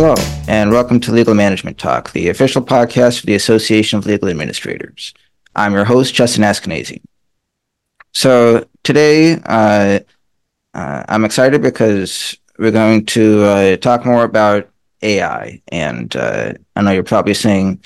Hello, and welcome to Legal Management Talk, the official podcast of the Association of Legal Administrators. I'm your host, Justin Askenazy. So today, uh, uh, I'm excited because we're going to uh, talk more about AI. And uh, I know you're probably saying,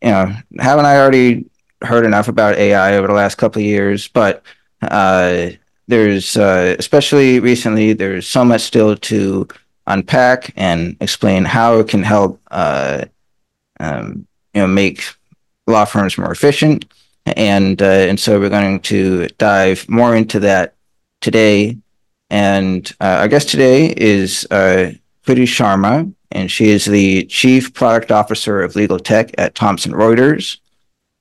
you know, haven't I already heard enough about AI over the last couple of years? But uh, there's, uh, especially recently, there's so much still to unpack and explain how it can help, uh, um, you know, make law firms more efficient. And uh, and so we're going to dive more into that today. And uh, our guest today is uh, Kriti Sharma, and she is the Chief Product Officer of Legal Tech at Thomson Reuters.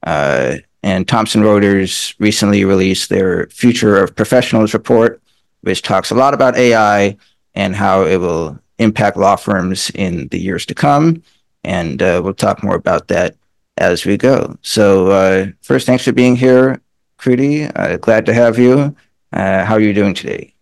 Uh, and Thomson Reuters recently released their Future of Professionals report, which talks a lot about AI and how it will impact law firms in the years to come. And uh, we'll talk more about that as we go. So, uh, first, thanks for being here, Kriti. Uh, glad to have you. Uh, how are you doing today?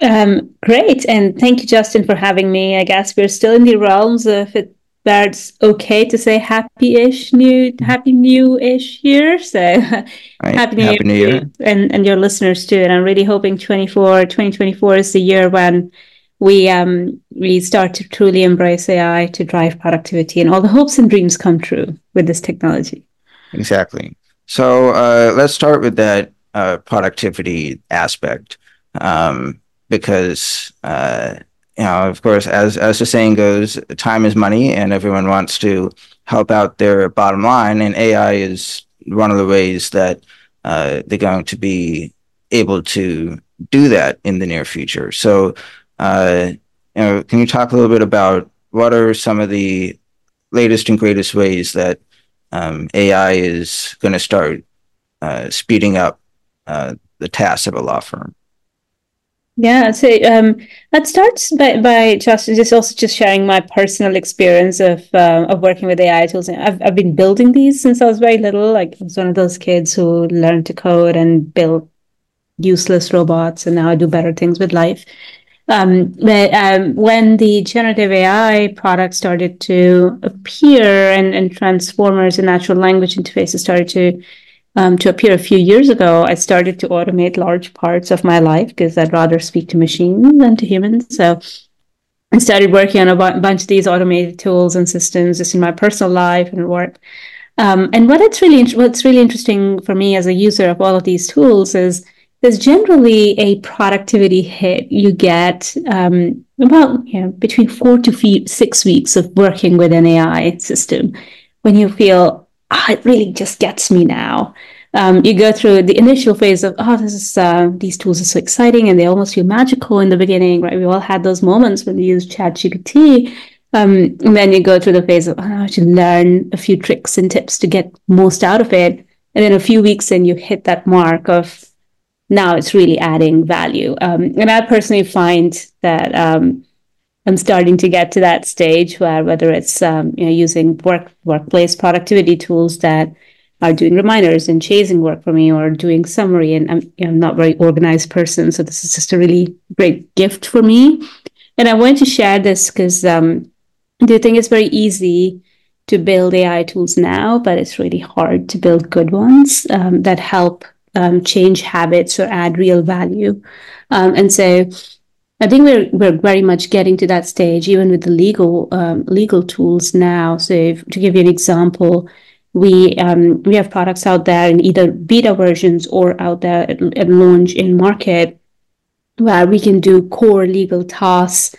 Um, great, and thank you, Justin, for having me. I guess we're still in the realms of it. That's okay to say happy-ish new, happy new-ish year. So right. happy new happy year, new year. and and your listeners too. And I'm really hoping 24, 2024 is the year when we um we start to truly embrace AI to drive productivity and all the hopes and dreams come true with this technology. Exactly. So uh, let's start with that uh, productivity aspect. Um, because uh, you know, of course, as as the saying goes, time is money, and everyone wants to help out their bottom line, and AI is one of the ways that uh, they're going to be able to do that in the near future. So, you know, can you talk a little bit about what are some of the latest and greatest ways that um, AI is going to start uh, speeding up uh, the tasks of a law firm? Yeah, so um, that starts by, by just just also just sharing my personal experience of uh, of working with AI tools. I've I've been building these since I was very little. Like I was one of those kids who learned to code and build useless robots, and now I do better things with life. Um, but um, when the generative AI products started to appear and, and transformers and natural language interfaces started to um, to appear a few years ago, I started to automate large parts of my life because I'd rather speak to machines than to humans. So I started working on a b- bunch of these automated tools and systems just in my personal life and work. Um, and what it's really what's really interesting for me as a user of all of these tools is there's generally a productivity hit. You get um, about you know, between four to six weeks of working with an AI system when you feel oh, it really just gets me now. Um, you go through the initial phase of oh this is uh, these tools are so exciting and they almost feel magical in the beginning right? We all had those moments when we used ChatGPT. Um, and then you go through the phase of oh, I should learn a few tricks and tips to get most out of it. And then a few weeks in you hit that mark of now it's really adding value. Um, and I personally find that um, I'm starting to get to that stage where whether it's um, you know using work workplace productivity tools that are doing reminders and chasing work for me or doing summary and I'm you know, I'm not a very organized person so this is just a really great gift for me. And I wanted to share this because um, I think it's very easy to build AI tools now but it's really hard to build good ones um, that help um, change habits or add real value um, and so I think we're we're very much getting to that stage, even with the legal um, legal tools now. So, if, to give you an example, we um, we have products out there in either beta versions or out there at, at launch in market, where we can do core legal tasks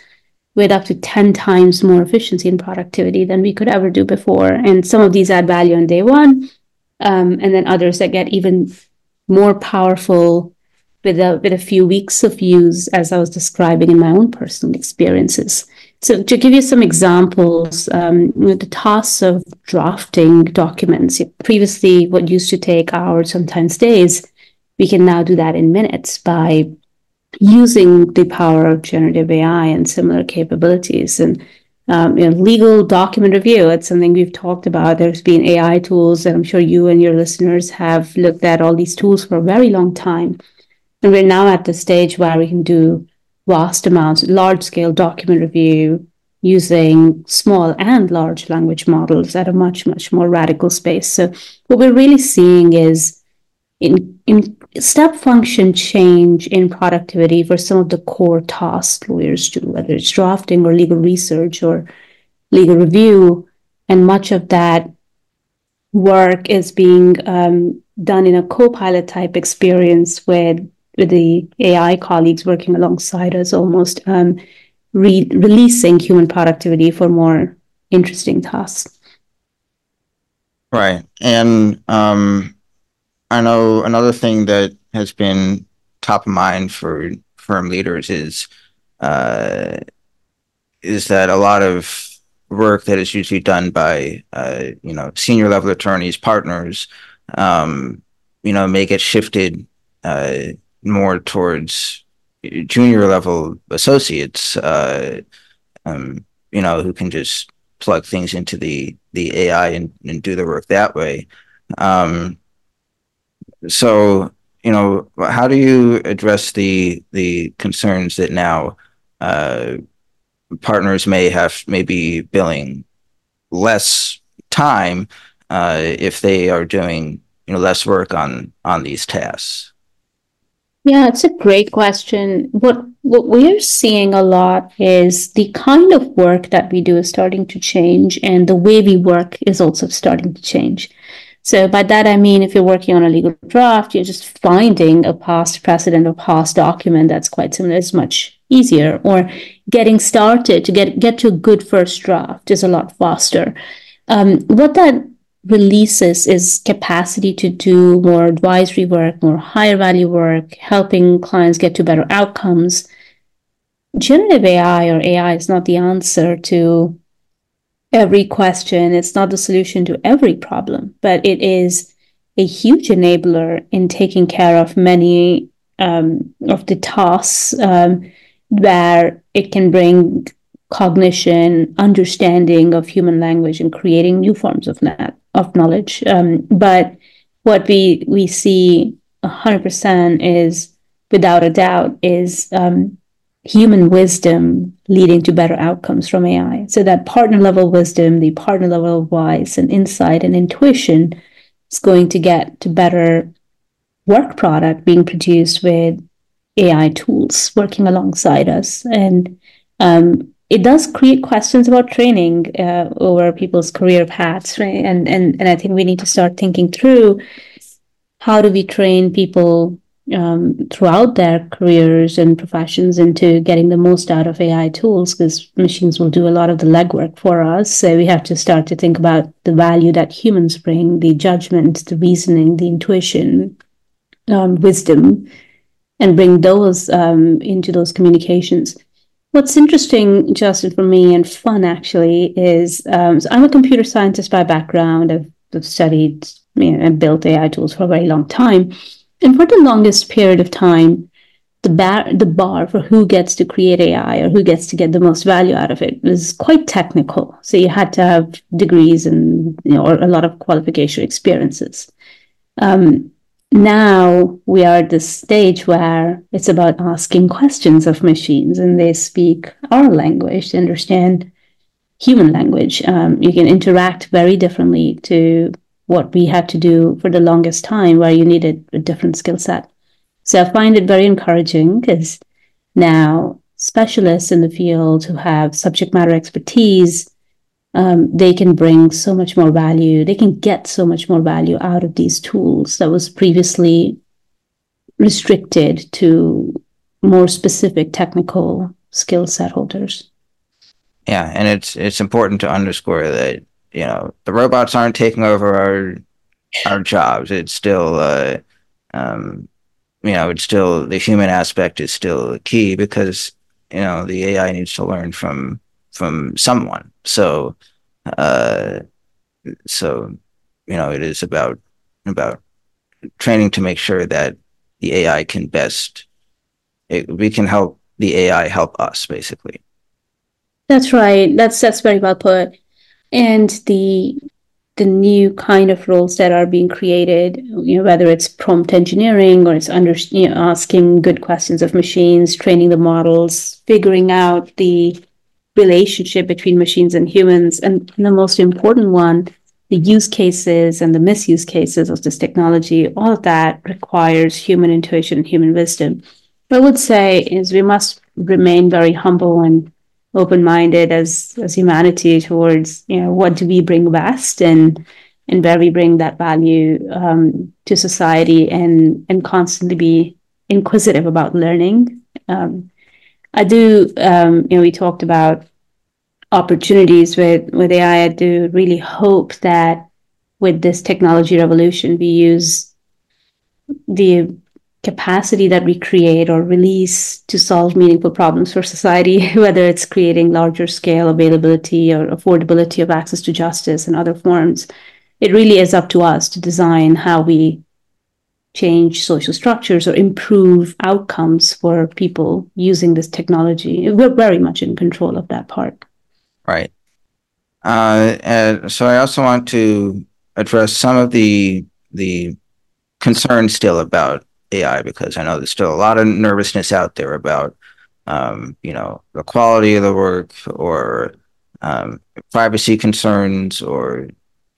with up to ten times more efficiency and productivity than we could ever do before. And some of these add value on day one, um, and then others that get even more powerful with a, with a few weeks of use, as I was describing in my own personal experiences. So, to give you some examples, um, the tasks of drafting documents, previously what used to take hours, sometimes days, we can now do that in minutes by using the power of generative AI and similar capabilities. And um, you know, legal document review, it's something we've talked about. There's been AI tools, and I'm sure you and your listeners have looked at all these tools for a very long time. And we're now at the stage where we can do vast amounts, large scale document review using small and large language models at a much, much more radical space. So what we're really seeing is in, in step function change in productivity for some of the core tasks lawyers do, whether it's drafting or legal research or legal review. And much of that work is being um, done in a co-pilot type experience with, with the AI colleagues working alongside us almost. Um, re- releasing human productivity for more interesting tasks. Right. And um, I know another thing that has been top of mind for firm leaders is uh, is that a lot of work that is usually done by uh, you know senior level attorneys, partners, um, you know, may get shifted uh, more towards junior level associates, uh, um, you know, who can just plug things into the the AI and, and do the work that way. Um, so, you know, how do you address the the concerns that now uh, partners may have maybe billing less time uh, if they are doing you know less work on on these tasks? Yeah, it's a great question. What what we're seeing a lot is the kind of work that we do is starting to change, and the way we work is also starting to change. So by that I mean, if you're working on a legal draft, you're just finding a past precedent or past document that's quite similar is much easier, or getting started to get get to a good first draft is a lot faster. Um, what that releases is capacity to do more advisory work, more higher value work, helping clients get to better outcomes. Generative AI or AI is not the answer to every question. It's not the solution to every problem, but it is a huge enabler in taking care of many um, of the tasks um, where it can bring cognition, understanding of human language, and creating new forms of of knowledge. Um, but what we we see hundred percent is, without a doubt, is um, human wisdom leading to better outcomes from AI. So that partner level wisdom, the partner level wise and insight and intuition is going to get to better work product being produced with AI tools working alongside us. And um, it does create questions about training uh, over people's career paths, right? And and and I think we need to start thinking through how do we train people um, throughout their careers and professions into getting the most out of AI tools because machines will do a lot of the legwork for us. So we have to start to think about the value that humans bring, the judgment, the reasoning, the intuition, um, wisdom, and bring those um, into those communications. What's interesting, Justin, for me and fun actually is um, so I'm a computer scientist by background. I've, I've studied you know, and built AI tools for a very long time. And for the longest period of time, the bar, the bar for who gets to create AI or who gets to get the most value out of it was quite technical. So you had to have degrees and you know, or a lot of qualification experiences. Um, now we are at this stage where it's about asking questions of machines and they speak our language to understand human language. Um, you can interact very differently to what we had to do for the longest time, where you needed a different skill set. So I find it very encouraging because now specialists in the field who have subject matter expertise um, they can bring so much more value. They can get so much more value out of these tools that was previously restricted to more specific technical skill set holders. Yeah, and it's it's important to underscore that you know the robots aren't taking over our our jobs. It's still uh, um, you know it's still the human aspect is still key because you know the AI needs to learn from from someone. So, uh, so you know, it is about about training to make sure that the AI can best it, we can help the AI help us basically. That's right. That's that's very well put. And the the new kind of roles that are being created, you know, whether it's prompt engineering or it's under, you know, asking good questions of machines, training the models, figuring out the relationship between machines and humans, and the most important one, the use cases and the misuse cases of this technology, all of that requires human intuition and human wisdom. What I would say is we must remain very humble and open-minded as as humanity towards you know what do we bring best and and where we bring that value um, to society and and constantly be inquisitive about learning. Um, I do, um, you know, we talked about opportunities with with AI. I do really hope that with this technology revolution, we use the capacity that we create or release to solve meaningful problems for society, whether it's creating larger scale availability or affordability of access to justice and other forms. It really is up to us to design how we change social structures or improve outcomes for people using this technology. We're very much in control of that part. Right. Uh, so I also want to address some of the the concerns still about AI because I know there's still a lot of nervousness out there about um, you know the quality of the work or um, privacy concerns or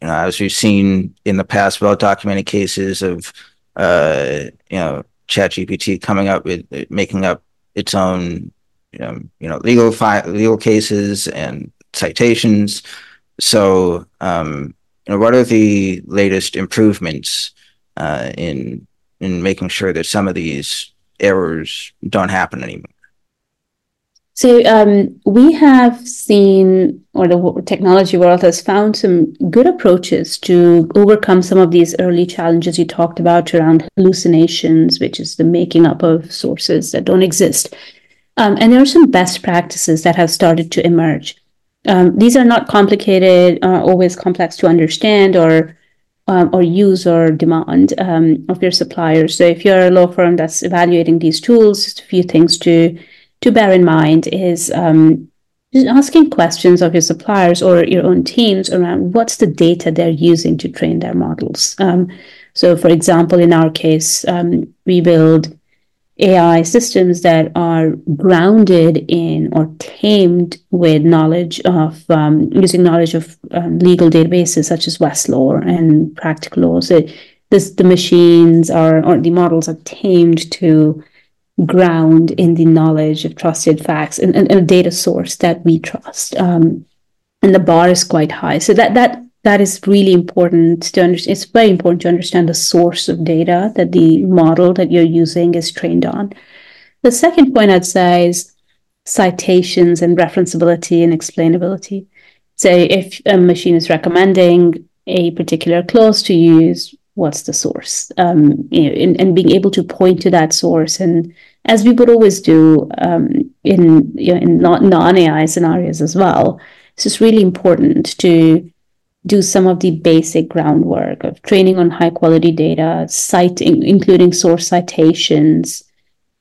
you know as we've seen in the past well documented cases of uh, you know, ChatGPT coming up with making up its own, you know, you know legal fi- legal cases and citations. So, um, you know, what are the latest improvements uh, in in making sure that some of these errors don't happen anymore? So um, we have seen, or the technology world has found some good approaches to overcome some of these early challenges you talked about around hallucinations, which is the making up of sources that don't exist. Um, and there are some best practices that have started to emerge. Um, these are not complicated, uh, always complex to understand or um, or use or demand um, of your suppliers. So if you're a law firm that's evaluating these tools, just a few things to to bear in mind is um, asking questions of your suppliers or your own teams around what's the data they're using to train their models. Um, so, for example, in our case, um, we build AI systems that are grounded in or tamed with knowledge of um, using knowledge of um, legal databases such as Westlaw and Practical Law. So, this, the machines are or the models are tamed to ground in the knowledge of trusted facts and, and, and a data source that we trust. Um, and the bar is quite high. So that that that is really important to understand. It's very important to understand the source of data that the model that you're using is trained on. The second point I'd say is citations and referenceability and explainability. So if a machine is recommending a particular clause to use, what's the source? Um, you know, and, and being able to point to that source and as we would always do um, in you know, in non AI scenarios as well. It's just really important to do some of the basic groundwork of training on high quality data, citing, including source citations,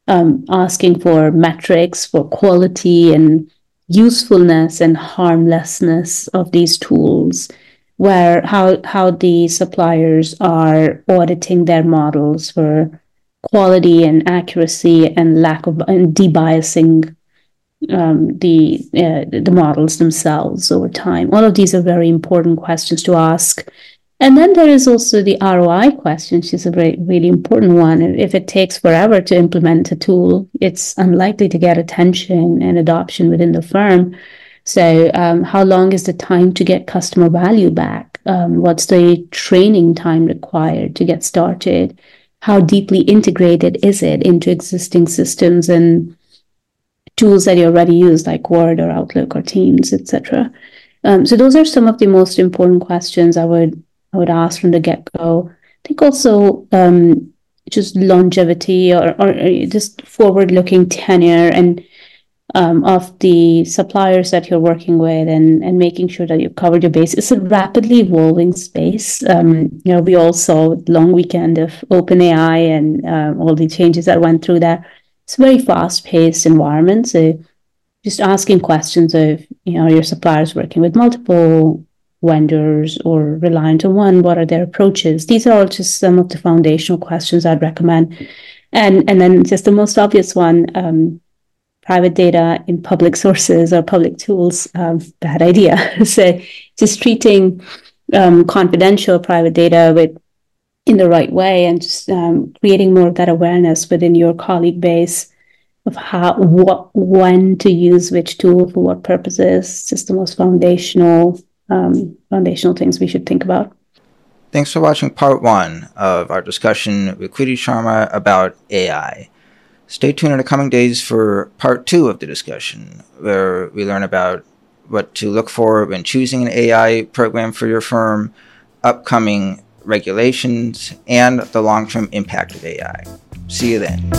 um, asking for metrics for quality and usefulness and harmlessness of these tools where how how the suppliers are auditing their models for quality and accuracy and lack of and debiasing um, the uh, the models themselves over time. All of these are very important questions to ask. And then there is also the ROI question, which is a very really important one. If it takes forever to implement a tool, it's unlikely to get attention and adoption within the firm. So, um, how long is the time to get customer value back? Um, what's the training time required to get started? how deeply integrated is it into existing systems and tools that you already use like word or outlook or teams etc um, so those are some of the most important questions i would i would ask from the get-go i think also um, just longevity or, or just forward looking tenure and um, of the suppliers that you're working with and, and making sure that you've covered your base. It's a rapidly evolving space. Um, you know, we all saw long weekend of OpenAI and uh, all the changes that went through there. It's a very fast paced environment. So just asking questions of, you know, your suppliers working with multiple vendors or reliant on one? What are their approaches? These are all just some of the foundational questions I'd recommend. And and then just the most obvious one, um, private data in public sources or public tools, um, bad idea. so just treating um, confidential private data with in the right way and just um, creating more of that awareness within your colleague base of how what when to use which tool for what purposes just the most foundational um, foundational things we should think about thanks for watching part one of our discussion with Kriti Sharma about AI. Stay tuned in the coming days for part two of the discussion, where we learn about what to look for when choosing an AI program for your firm, upcoming regulations, and the long term impact of AI. See you then.